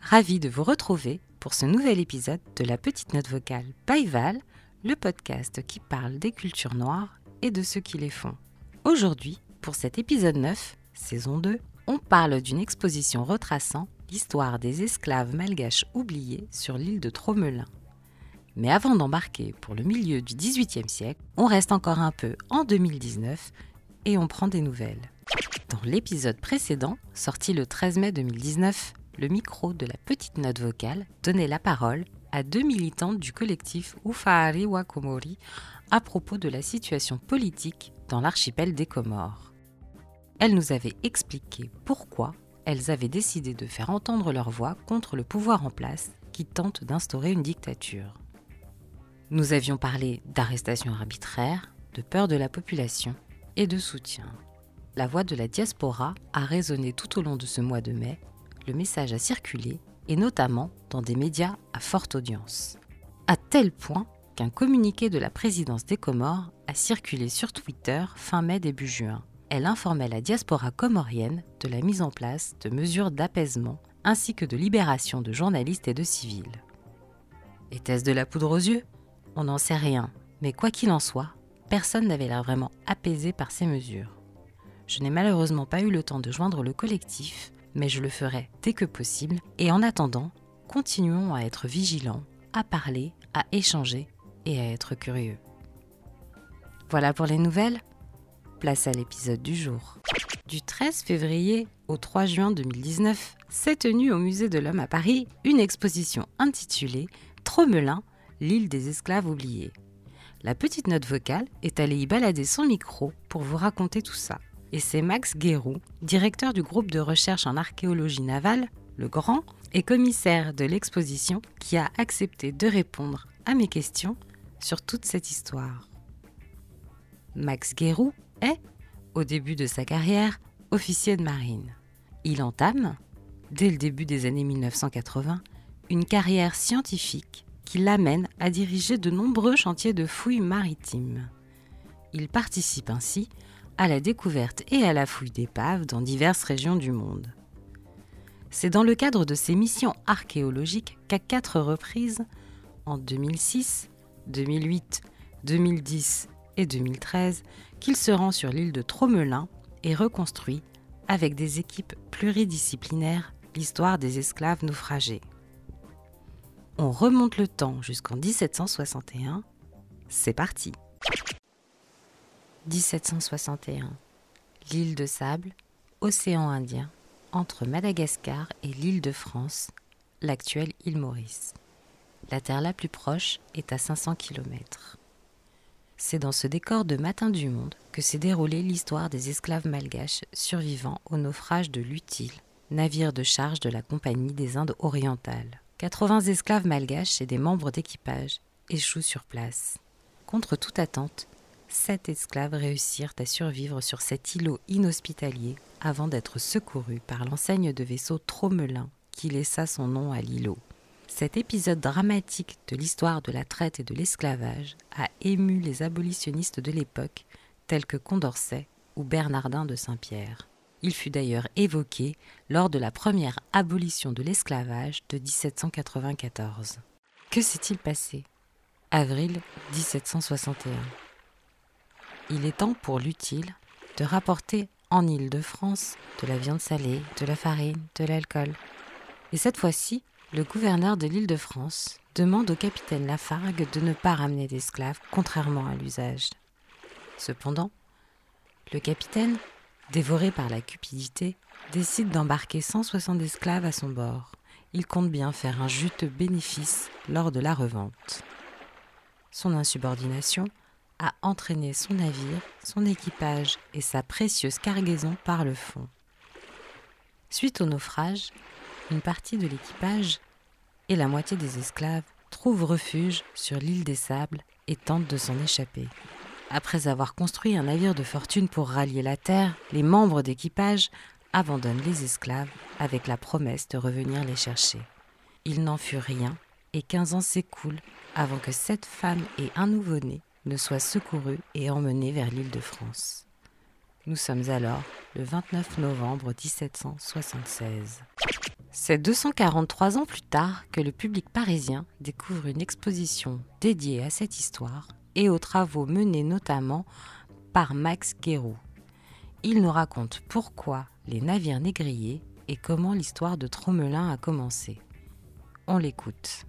Ravi de vous retrouver pour ce nouvel épisode de la petite note vocale Paival, le podcast qui parle des cultures noires et de ceux qui les font. Aujourd'hui, pour cet épisode 9, saison 2, on parle d'une exposition retraçant l'histoire des esclaves malgaches oubliés sur l'île de Tromelin. Mais avant d'embarquer pour le milieu du XVIIIe siècle, on reste encore un peu en 2019 et on prend des nouvelles. Dans l'épisode précédent, sorti le 13 mai 2019, le micro de la petite note vocale donnait la parole à deux militantes du collectif Ufahari Wakomori à propos de la situation politique dans l'archipel des Comores. Elles nous avaient expliqué pourquoi elles avaient décidé de faire entendre leur voix contre le pouvoir en place qui tente d'instaurer une dictature. Nous avions parlé d'arrestations arbitraires, de peur de la population et de soutien. La voix de la diaspora a résonné tout au long de ce mois de mai, le message a circulé, et notamment dans des médias à forte audience. À tel point qu'un communiqué de la présidence des Comores a circulé sur Twitter fin mai début juin. Elle informait la diaspora comorienne de la mise en place de mesures d'apaisement ainsi que de libération de journalistes et de civils. Était-ce de la poudre aux yeux? On n'en sait rien, mais quoi qu'il en soit, personne n'avait l'air vraiment apaisé par ces mesures. Je n'ai malheureusement pas eu le temps de joindre le collectif, mais je le ferai dès que possible, et en attendant, continuons à être vigilants, à parler, à échanger et à être curieux. Voilà pour les nouvelles. Place à l'épisode du jour. Du 13 février au 3 juin 2019 s'est tenue au Musée de l'Homme à Paris une exposition intitulée Tromelin, l'île des esclaves oubliés la petite note vocale est allée y balader son micro pour vous raconter tout ça. Et c'est Max Guérou, directeur du groupe de recherche en archéologie navale, le Grand, et commissaire de l'exposition, qui a accepté de répondre à mes questions sur toute cette histoire. Max Guérou est, au début de sa carrière, officier de marine. Il entame, dès le début des années 1980, une carrière scientifique qui l'amène à diriger de nombreux chantiers de fouilles maritimes. Il participe ainsi à la découverte et à la fouille d'épaves dans diverses régions du monde. C'est dans le cadre de ses missions archéologiques qu'à quatre reprises, en 2006, 2008, 2010 et 2013, qu'il se rend sur l'île de Tromelin et reconstruit, avec des équipes pluridisciplinaires, l'histoire des esclaves naufragés. On remonte le temps jusqu'en 1761. C'est parti. 1761. L'île de Sable, océan Indien, entre Madagascar et l'île de France, l'actuelle île Maurice. La terre la plus proche est à 500 km. C'est dans ce décor de Matin du Monde que s'est déroulée l'histoire des esclaves malgaches survivant au naufrage de l'Utile, navire de charge de la Compagnie des Indes orientales. 80 esclaves malgaches et des membres d'équipage échouent sur place. Contre toute attente, sept esclaves réussirent à survivre sur cet îlot inhospitalier avant d'être secourus par l'enseigne de vaisseau Tromelin qui laissa son nom à l'îlot. Cet épisode dramatique de l'histoire de la traite et de l'esclavage a ému les abolitionnistes de l'époque tels que Condorcet ou Bernardin de Saint-Pierre. Il fut d'ailleurs évoqué lors de la première abolition de l'esclavage de 1794. Que s'est-il passé? Avril 1761. Il est temps pour l'utile de rapporter en Île-de-France de la viande salée, de la farine, de l'alcool. Et cette fois-ci, le gouverneur de l'Île-de-France demande au capitaine Lafargue de ne pas ramener d'esclaves, contrairement à l'usage. Cependant, le capitaine dévoré par la cupidité, décide d'embarquer 160 esclaves à son bord. Il compte bien faire un juteux bénéfice lors de la revente. Son insubordination a entraîné son navire, son équipage et sa précieuse cargaison par le fond. Suite au naufrage, une partie de l'équipage et la moitié des esclaves trouvent refuge sur l'île des Sables et tentent de s'en échapper. Après avoir construit un navire de fortune pour rallier la terre, les membres d'équipage abandonnent les esclaves avec la promesse de revenir les chercher. Il n'en fut rien et quinze ans s'écoulent avant que sept femmes et un nouveau-né ne soient secourus et emmenés vers l'île de France. Nous sommes alors le 29 novembre 1776. C'est 243 ans plus tard que le public parisien découvre une exposition dédiée à cette histoire et aux travaux menés notamment par Max Guéroux. Il nous raconte pourquoi les navires négriers et comment l'histoire de Tromelin a commencé. On l'écoute.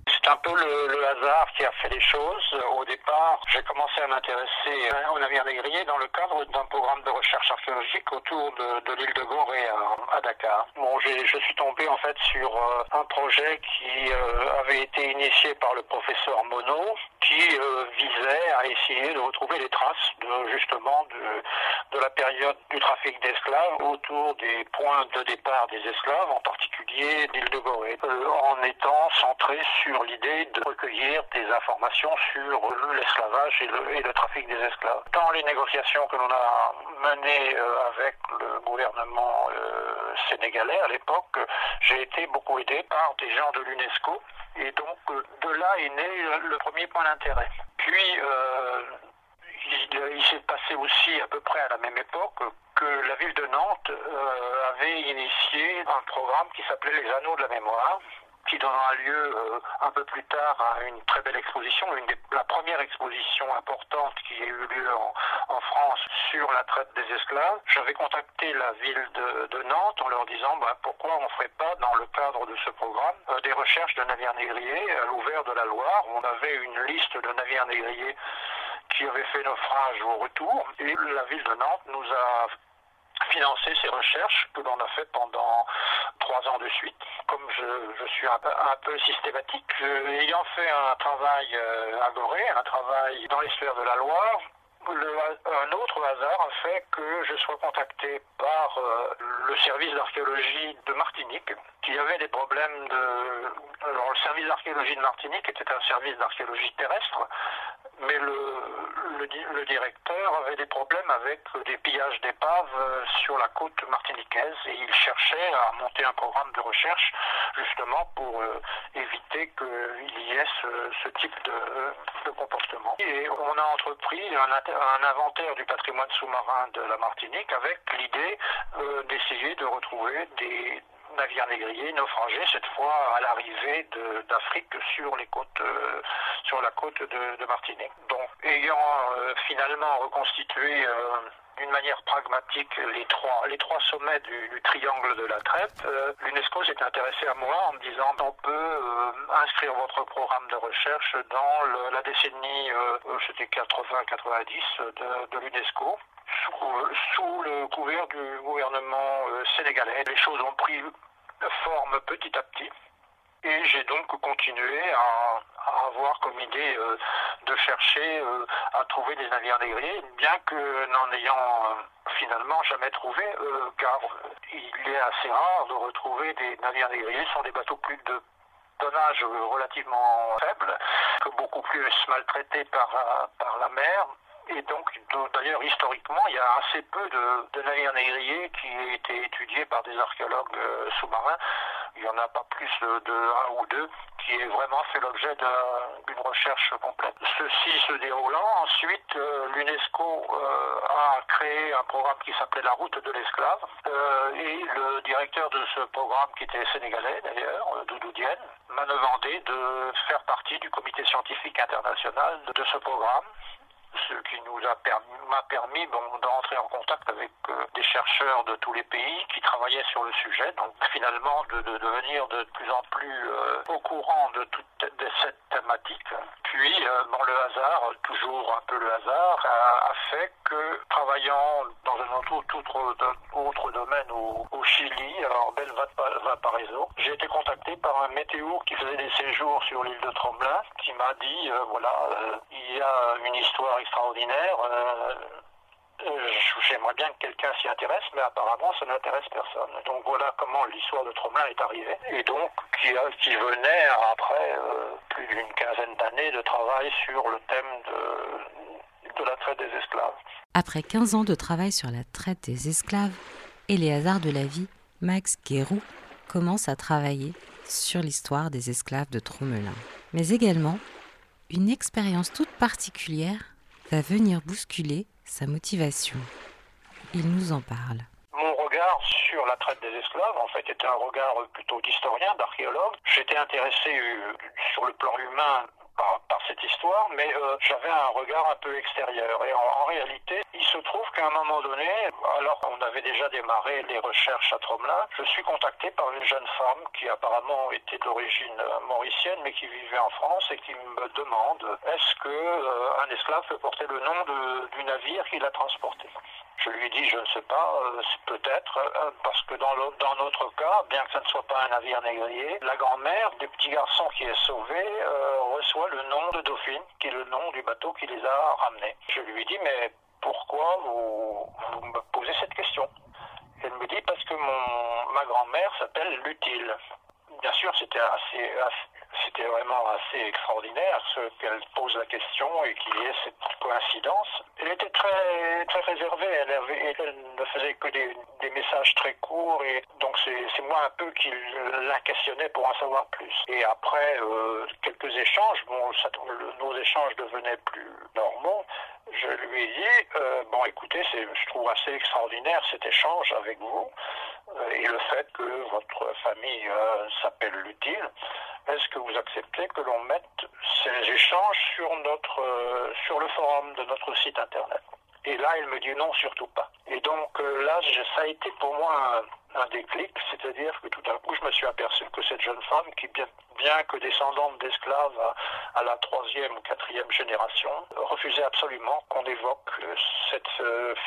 Le, hasard qui a fait les choses. Au départ, j'ai commencé à m'intéresser aux navires négriers dans le cadre d'un programme de recherche archéologique autour de, l'île de Gorée à, Dakar. Bon, je suis tombé en fait sur euh, un projet qui euh, avait été initié par le professeur Monod, qui euh, visait à essayer de retrouver les traces de justement de, de la période du trafic d'esclaves autour des points de départ des esclaves, en particulier l'île de Gorée, en étant centré sur de recueillir des informations sur l'esclavage et le, trafic des esclaves. Dans les négociations que l'on a menées euh, avec le gouvernement euh, sénégalais à l'époque, j'ai été beaucoup aidé par des gens de l'UNESCO et donc euh, de là est né le premier point d'intérêt. Puis il s'est passé aussi à peu près à la même époque que la ville de Nantes avait initié un programme qui s'appelait les Anneaux de la mémoire, qui donnera lieu euh, un peu plus tard à une très belle exposition, une la première exposition importante qui a eu lieu en, France sur la traite des esclaves. J'avais contacté la ville de, Nantes en leur disant bah, pourquoi on ne ferait pas dans le cadre de ce programme euh, des recherches de navires négriers à l'ouvert de la Loire. On avait une liste de navires négriers qui avaient fait naufrage au retour et la ville de Nantes nous a financer ces recherches que l'on a fait pendant trois ans de suite. Comme je, suis un, peu systématique, ayant fait un travail euh, à Gorée, un travail dans les sphères de la Loire, un autre hasard a fait que je sois contacté par euh, le service d'archéologie de Martinique, qui avait des problèmes de... Alors le service d'archéologie de Martinique était un service d'archéologie terrestre, mais le, le, directeur avait des problèmes avec des pillages d'épaves euh, sur la côte martiniquaise et il cherchait à monter un programme de recherche justement pour euh, éviter qu'il y ait ce, type de, comportement. Et on a entrepris un, inventaire du patrimoine sous-marin de la Martinique avec l'idée euh, d'essayer de retrouver des, navires négriers naufragés cette fois à l'arrivée d'Afrique sur euh, sur la côte de, Martinique. Ayant euh, finalement reconstitué euh, d'une manière pragmatique les trois, les trois sommets du, triangle de la traite, l'UNESCO s'est intéressé à moi en me disant on peut inscrire votre programme de recherche dans la décennie, c'était 80-90 de, de l'UNESCO sous, le couvert du gouvernement euh, sénégalais. Les choses ont pris forme petit à petit. Et j'ai donc continué à, avoir comme idée euh, de chercher euh, à trouver des navires négriers, bien que n'en ayant finalement jamais trouvé, car il est assez rare de retrouver des navires négriers sur des bateaux plus de tonnage relativement faible, beaucoup plus maltraités par, par la mer, et donc, d'ailleurs, historiquement, il y a assez peu de, navires négriers qui ont été étudiés par des archéologues euh, sous-marins. Il n'y en a pas plus de un ou deux qui aient vraiment fait l'objet d'une recherche complète. Ceci se déroulant, ensuite, euh, l'UNESCO euh, a créé un programme qui s'appelait la route de l'esclave. et le directeur de ce programme, qui était sénégalais d'ailleurs, Doudou Dienne, m'a demandé de faire partie du comité scientifique international de ce programme ce qui nous a permis, m'a permis d'entrer en contact avec euh, des chercheurs de tous les pays qui travaillaient sur le sujet, donc finalement de, devenir de plus en plus euh, au courant de toute cette thématique. Puis, euh, le hasard, toujours un peu le hasard, a, fait que travaillant dans un autre, autre, domaine au, Chili, alors Bel Valparaiso, j'ai été contacté par un météo qui faisait des séjours sur l'île de Tromelin, qui m'a dit, voilà, il y a une histoire extraordinaire. Euh, euh, j'aimerais bien que quelqu'un s'y intéresse, mais apparemment ça n'intéresse personne. Donc voilà comment l'histoire de Tromelin est arrivée. Et donc qui, qui venait après euh, plus d'une quinzaine d'années de travail sur le thème de, de la traite des esclaves. Après 15 ans de travail sur la traite des esclaves et les hasards de la vie, Max Guérou commence à travailler sur l'histoire des esclaves de Tromelin. Mais également une expérience toute particulière va venir bousculer sa motivation. Il nous en parle. Mon regard sur la traite des esclaves, en fait, était un regard plutôt d'historien, d'archéologue. J'étais intéressé sur le plan humain par, cette histoire, mais euh, j'avais un regard un peu extérieur. Et en, réalité, il se trouve qu'à un moment donné, alors qu'on avait déjà démarré les recherches à Tromelin, je suis contacté par une jeune femme qui apparemment était d'origine mauricienne, mais qui vivait en France et qui me demande est-ce que euh, un esclave peut porter le nom du navire qui l'a transporté? Je lui dis, je ne sais pas, euh, peut-être, euh, parce que dans, notre cas, bien que ce ne soit pas un navire négrier, la grand-mère du petit garçon qui est sauvé euh, reçoit le nom de Dauphine, qui est le nom du bateau qui les a ramenés. Je lui dis, mais pourquoi vous, me posez cette question Elle me dit, parce que mon, ma grand-mère s'appelle Lutile. Bien sûr, c'était assez, c'était vraiment assez extraordinaire qu'elle pose la question et qu'il y ait cette coïncidence. Elle était très très réservée, elle, ne faisait que des, des, messages très courts et donc c'est moi un peu qui la questionnais pour en savoir plus. Et après euh, quelques échanges, bon, nos échanges devenaient plus normaux. Je lui ai dit, euh, bon écoutez, je trouve assez extraordinaire cet échange avec vous euh, et le fait que votre famille euh, s'appelle Lutile. Est-ce que vous acceptez que l'on mette ces échanges sur, notre, euh, sur le forum de notre site internet? Et là, il me dit non, surtout pas. Et donc là, ça a été pour moi un, déclic, c'est-à-dire que tout d'un coup, je me suis aperçu que cette jeune femme, qui bien, bien que descendante d'esclaves à, à, la troisième ou quatrième génération, refusait absolument qu'on évoque cette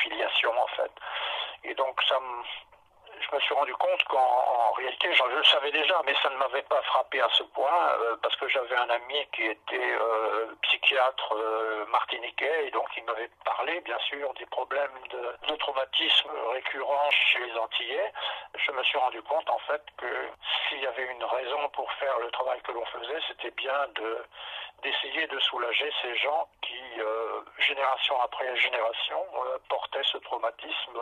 filiation en fait. Et donc ça me je me suis rendu compte qu'en réalité, je le savais déjà, mais ça ne m'avait pas frappé à ce point, euh, parce que j'avais un ami qui était euh, psychiatre euh, martiniquais, et donc il m'avait parlé, bien sûr, des problèmes de, de, traumatisme récurrents chez les Antillais. Je me suis rendu compte, en fait, que s'il y avait une raison pour faire le travail que l'on faisait, c'était bien de d'essayer de soulager ces gens qui, génération après génération, portaient ce traumatisme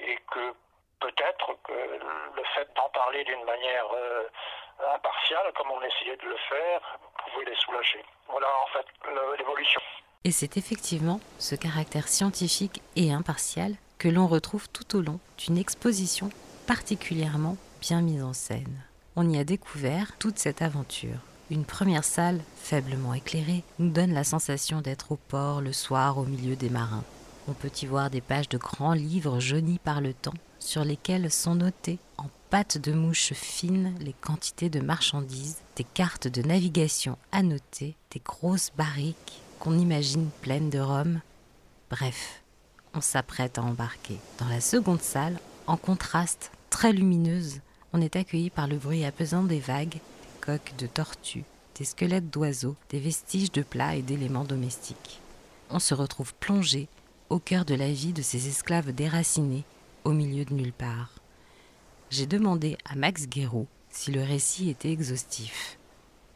et que peut-être que le fait d'en parler d'une manière euh, impartiale, comme on essayait de le faire, pouvait les soulager. Voilà en fait l'évolution. Et c'est effectivement ce caractère scientifique et impartial que l'on retrouve tout au long d'une exposition particulièrement bien mise en scène. On y a découvert toute cette aventure. Une première salle, faiblement éclairée, nous donne la sensation d'être au port le soir au milieu des marins. On peut y voir des pages de grands livres jaunis par le temps, sur lesquels sont notées en pâte de mouche fine les quantités de marchandises, des cartes de navigation annotées, des grosses barriques qu'on imagine pleines de rhum. Bref, on s'apprête à embarquer. Dans la seconde salle, en contraste, très lumineuse, on est accueilli par le bruit apaisant des vagues, des coques de tortues, des squelettes d'oiseaux, des vestiges de plats et d'éléments domestiques. On se retrouve plongé au cœur de la vie de ces esclaves déracinés au milieu de nulle part. J'ai demandé à Max Guéraud si le récit était exhaustif.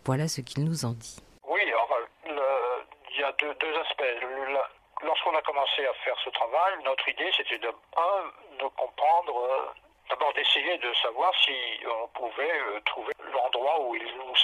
Voilà ce qu'il nous en dit. Oui, il y a deux, aspects. Lorsqu'on a commencé à faire ce travail, notre idée c'était de, un, de comprendre euh, d'abord d'essayer de savoir si on pouvait euh, trouver l'endroit où,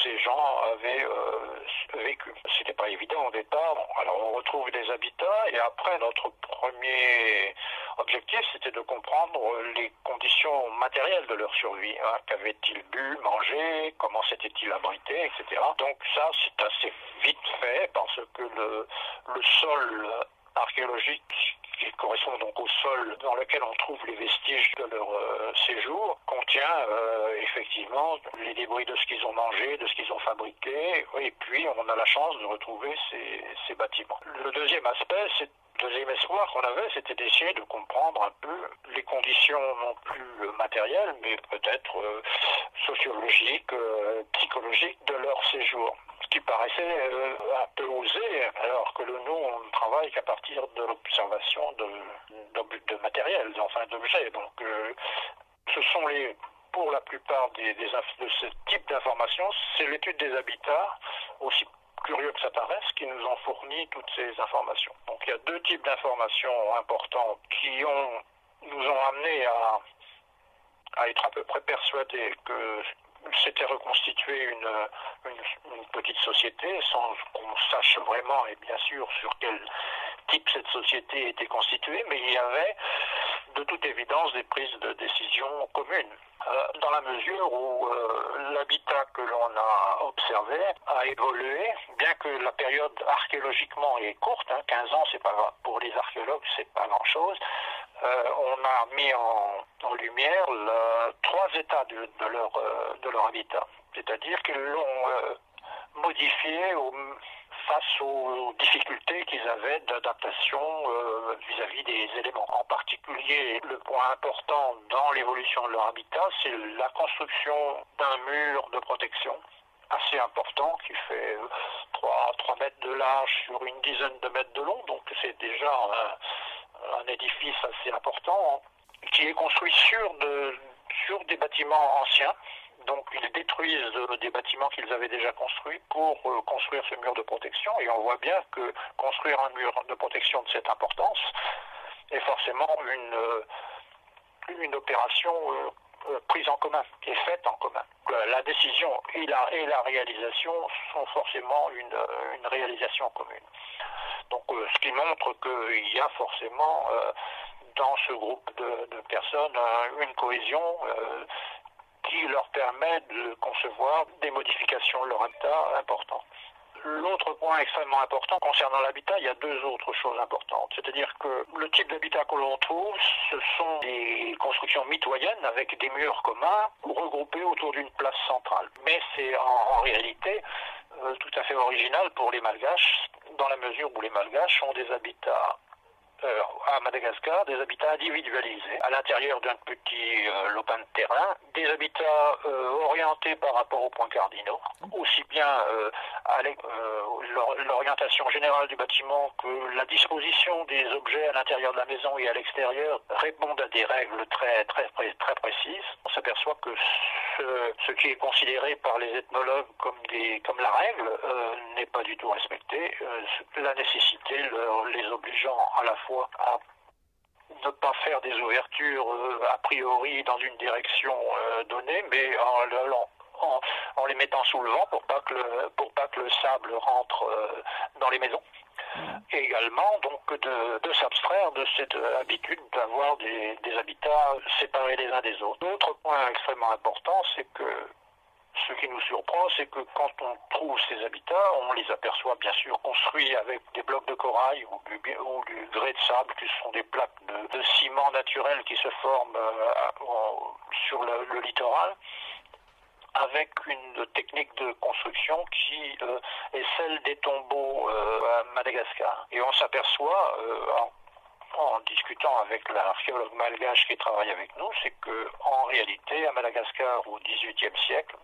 ces gens avaient euh, vécu. C'était pas évident au départ. alors on retrouve des habitats et après notre premier objectif c'était de comprendre les conditions matérielles de leur survie. Hein. Qu'avaient-ils bu, mangé, comment s'étaient-ils abrités, etc. Donc ça c'est assez vite fait parce que le, le sol archéologique qui correspond donc au sol dans lequel on trouve les vestiges de leur euh, séjour, contient euh, effectivement les débris de ce qu'ils ont mangé, de ce qu'ils ont fabriqué, et puis on a la chance de retrouver ces, ces bâtiments. Le deuxième aspect, c'est deuxième espoir qu'on avait, c'était d'essayer de comprendre un peu les conditions non plus matérielles, mais peut-être euh, sociologiques, psychologiques de leur séjour ce qui paraissait euh, un peu osé, alors que nous, on ne travaille qu'à partir de l'observation de, de, matériel, enfin d'objets. Donc, euh, ce sont les, pour la plupart des, de ce type d'informations, c'est l'étude des habitats, aussi curieux que ça paraisse, qui nous ont fourni toutes ces informations. Donc, il y a deux types d'informations importantes qui ont, nous ont amenés à, à être à peu près persuadés que s'était reconstitué une, une, petite société sans qu'on sache vraiment et bien sûr sur quel type cette société était constituée, mais il y avait de toute évidence des prises de décision communes. Euh, dans la mesure où euh, l'habitat que l'on a observé a évolué, bien que la période archéologiquement est courte, 15 hein, ans, c'est pas pour les archéologues, c'est pas grand-chose. Euh, on a mis en, lumière trois états de, leur, de leur habitat, c'est-à-dire qu'ils l'ont modifié au, face aux difficultés qu'ils avaient d'adaptation euh, vis-à-vis des éléments. En particulier, le point important dans l'évolution de leur habitat, c'est la construction d'un mur de protection assez important qui fait 3, 3 mètres de large sur une dizaine de mètres de long, donc c'est déjà un, édifice assez important qui est construit sur, de, sur des bâtiments anciens donc ils détruisent euh, des bâtiments qu'ils avaient déjà construits pour euh, construire ce mur de protection. Et on voit bien que construire un mur de protection de cette importance est forcément une, euh, une opération prise en commun, qui est faite en commun. La décision et la, réalisation sont forcément une, une réalisation commune. Donc ce qui montre qu'il y a forcément dans ce groupe de personnes une cohésion qui leur permet de concevoir des modifications de leur habitat importantes. L'autre point extrêmement important concernant l'habitat, il y a deux autres choses importantes. C'est-à-dire que le type d'habitat que l'on trouve, ce sont des constructions mitoyennes avec des murs communs regroupés autour d'une place centrale. Mais c'est en, réalité euh, tout à fait original pour les malgaches, dans la mesure où les malgaches ont des habitats euh, à Madagascar des habitats individualisés à l'intérieur d'un petit euh, lopin de terrain, des habitats euh, orientés par rapport aux points cardinaux, aussi bien à l'orientation générale du bâtiment que la disposition des objets à l'intérieur de la maison et à l'extérieur répondent à des règles très très très précises. On s'aperçoit que ce, qui est considéré par les ethnologues comme des comme la règle n'est pas du tout respecté. la nécessité les obligeant à la fois à ne pas faire des ouvertures euh, a priori dans une direction euh, donnée, mais en, en, les mettant sous le vent pour pas que le, pour pas que le sable rentre euh, dans les maisons. Et également donc de, de s'abstraire de cette habitude d'avoir des, des habitats séparés les uns des autres. L'autre point extrêmement important, c'est que ce qui nous surprend, c'est que quand on trouve ces habitats, on les aperçoit bien sûr construits avec des blocs de corail ou du, grès de sable, qui sont des plaques de, ciment naturel qui se forment euh, sur le, littoral, avec une technique de construction qui euh, est celle des tombeaux euh, à Madagascar. Et on s'aperçoit en en discutant avec l'archéologue malgache qui travaille avec nous, c'est que en réalité, à Madagascar au XVIIIe siècle,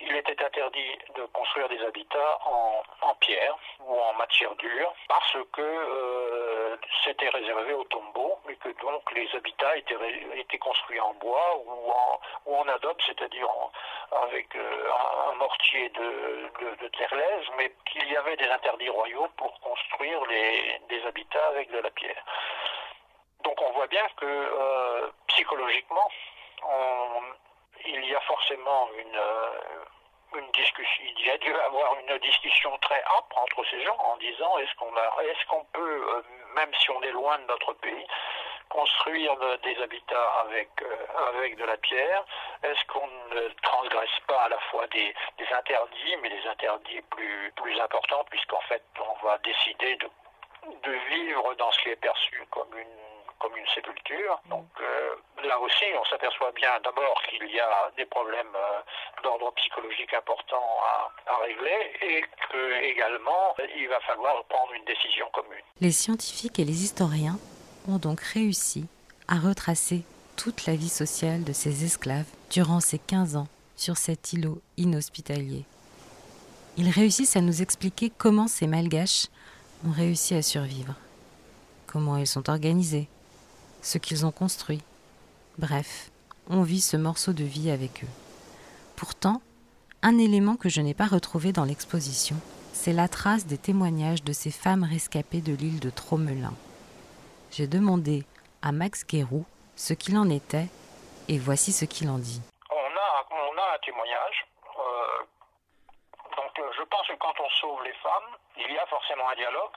il était interdit de construire des habitats en, pierre ou en matière dure parce que euh, c'était réservé aux tombeaux et que donc les habitats étaient, étaient construits en bois ou en, ou en adobe, c'est-à-dire avec euh, un, mortier de, de, mais qu'il y avait des interdits royaux pour construire les, des habitats avec de la pierre. Donc on voit bien que euh, psychologiquement, on, il y a forcément une, euh, une discussion, il y a dû avoir une discussion très âpre entre ces gens en disant est-ce qu'on est-ce qu'on peut, même si on est loin de notre pays, construire des habitats avec, euh, avec de la pierre Est-ce qu'on ne transgresse pas à la fois des, des, interdits, mais des interdits plus, plus importants, puisqu'en fait, on va décider de, de vivre dans ce qui est perçu comme une comme une sépulture. Donc euh, là aussi, on s'aperçoit bien d'abord qu'il y a des problèmes euh, d'ordre psychologique importants à, régler et que également il va falloir prendre une décision commune. Les scientifiques et les historiens ont donc réussi à retracer toute la vie sociale de ces esclaves durant ces 15 ans sur cet îlot inhospitalier. Ils réussissent à nous expliquer comment ces malgaches ont réussi à survivre, comment ils sont organisés, ce qu'ils ont construit. Bref, on vit ce morceau de vie avec eux. Pourtant, un élément que je n'ai pas retrouvé dans l'exposition, c'est la trace des témoignages de ces femmes rescapées de l'île de Tromelin. J'ai demandé à Max Guérou ce qu'il en était, et voici ce qu'il en dit. On a, un témoignage. Euh, donc euh, je pense que quand on sauve les femmes, il y a forcément un dialogue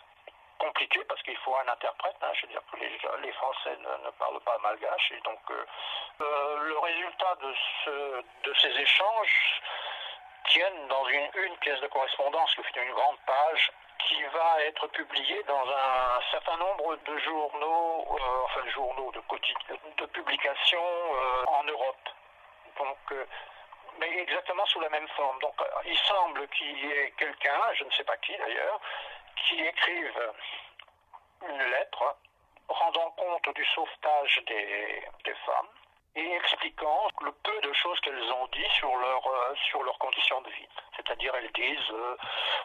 compliqué parce qu'il faut un interprète. Hein, je veux dire que les, Français ne, parlent pas malgache et donc euh, le résultat de, ce, de ces échanges tiennent dans une pièce de correspondance qui fait une grande page qui va être publiée dans un certain nombre de journaux, euh, enfin journaux de, de publications en Europe. Donc mais exactement sous la même forme. Donc il semble qu'il y ait quelqu'un, je ne sais pas qui d'ailleurs, qui écrive une lettre rendant compte du sauvetage des, femmes et expliquant le peu de choses qu'elles ont dit sur, leur, euh, sur leurs conditions de vie. C'est-à-dire, elles disent euh,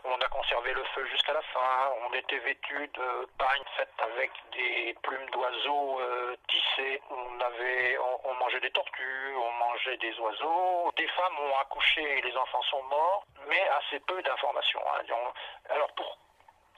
on a conservé le feu jusqu'à la fin, on était vêtus de pagnes faites avec des plumes d'oiseaux euh, tissées, on, avait, on, mangeait des tortues, on mangeait des oiseaux. Des femmes ont accouché et les enfants sont morts, mais assez peu d'informations. Hein. Alors, pour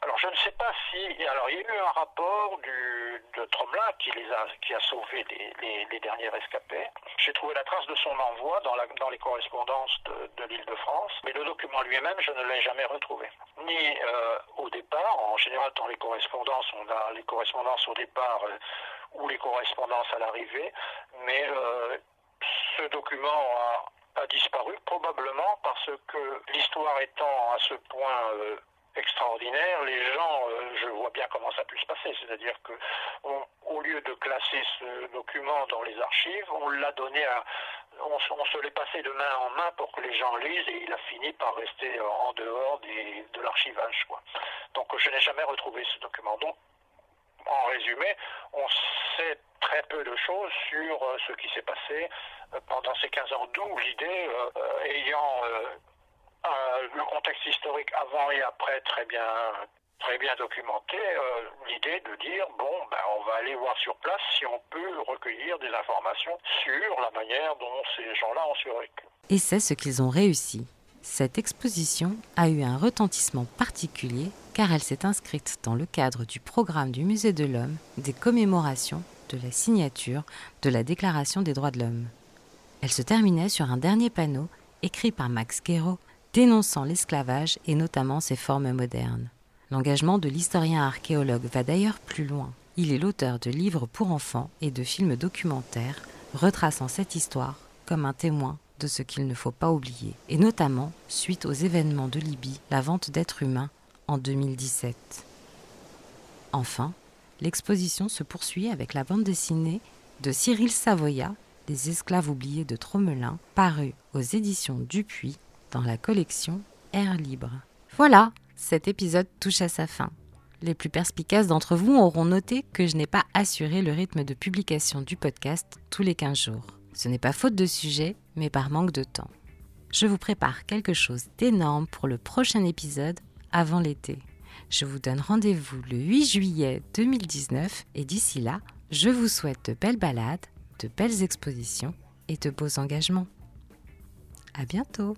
alors je ne sais pas si. Alors il y a eu un rapport du, de Tromelin qui, les a, qui a sauvé les, les, derniers rescapés. J'ai trouvé la trace de son envoi dans, la, dans les correspondances de, de l'île de France, mais le document lui-même, je ne l'ai jamais retrouvé. Ni euh, au départ, en général dans les correspondances, on a les correspondances au départ euh, ou les correspondances à l'arrivée, mais euh, ce document a, disparu probablement parce que l'histoire étant à ce point extraordinaire. Les gens, euh, je vois bien comment ça pu se passer, c'est-à-dire que au lieu de classer ce document dans les archives, on l'a donné à, on, se l'est passé de main en main pour que les gens lisent et il a fini par rester en dehors de l'archivage. Donc je n'ai jamais retrouvé ce document. Donc, en résumé, on sait très peu de choses sur euh, ce qui s'est passé euh, pendant ces 15 ans, d'où l'idée, ayant euh, le contexte historique avant et après très bien très bien documenté, euh, l'idée de dire bon ben on va aller voir sur place si on peut recueillir des informations sur la manière dont ces gens-là ont survécu. Et c'est ce qu'ils ont réussi. Cette exposition a eu un retentissement particulier car elle s'est inscrite dans le cadre du programme du Musée de l'Homme des commémorations de la signature de la Déclaration des droits de l'homme. Elle se terminait sur un dernier panneau écrit par Max Guéraud dénonçant l'esclavage et notamment ses formes modernes. L'engagement de l'historien archéologue va d'ailleurs plus loin. Il est l'auteur de livres pour enfants et de films documentaires retraçant cette histoire comme un témoin de ce qu'il ne faut pas oublier, et notamment suite aux événements de Libye, la vente d'êtres humains en 2017. Enfin, l'exposition se poursuit avec la bande dessinée de Cyril Savoya, Les esclaves oubliés de Tromelin, parue aux éditions Dupuis dans la collection Air Libre. Voilà, cet épisode touche à sa fin. Les plus perspicaces d'entre vous auront noté que je n'ai pas assuré le rythme de publication du podcast tous les 15 jours. Ce n'est pas faute de sujet, mais par manque de temps. Je vous prépare quelque chose d'énorme pour le prochain épisode avant l'été. Je vous donne rendez-vous le 8 juillet 2019 et d'ici là, je vous souhaite de belles balades, de belles expositions et de beaux engagements. À bientôt!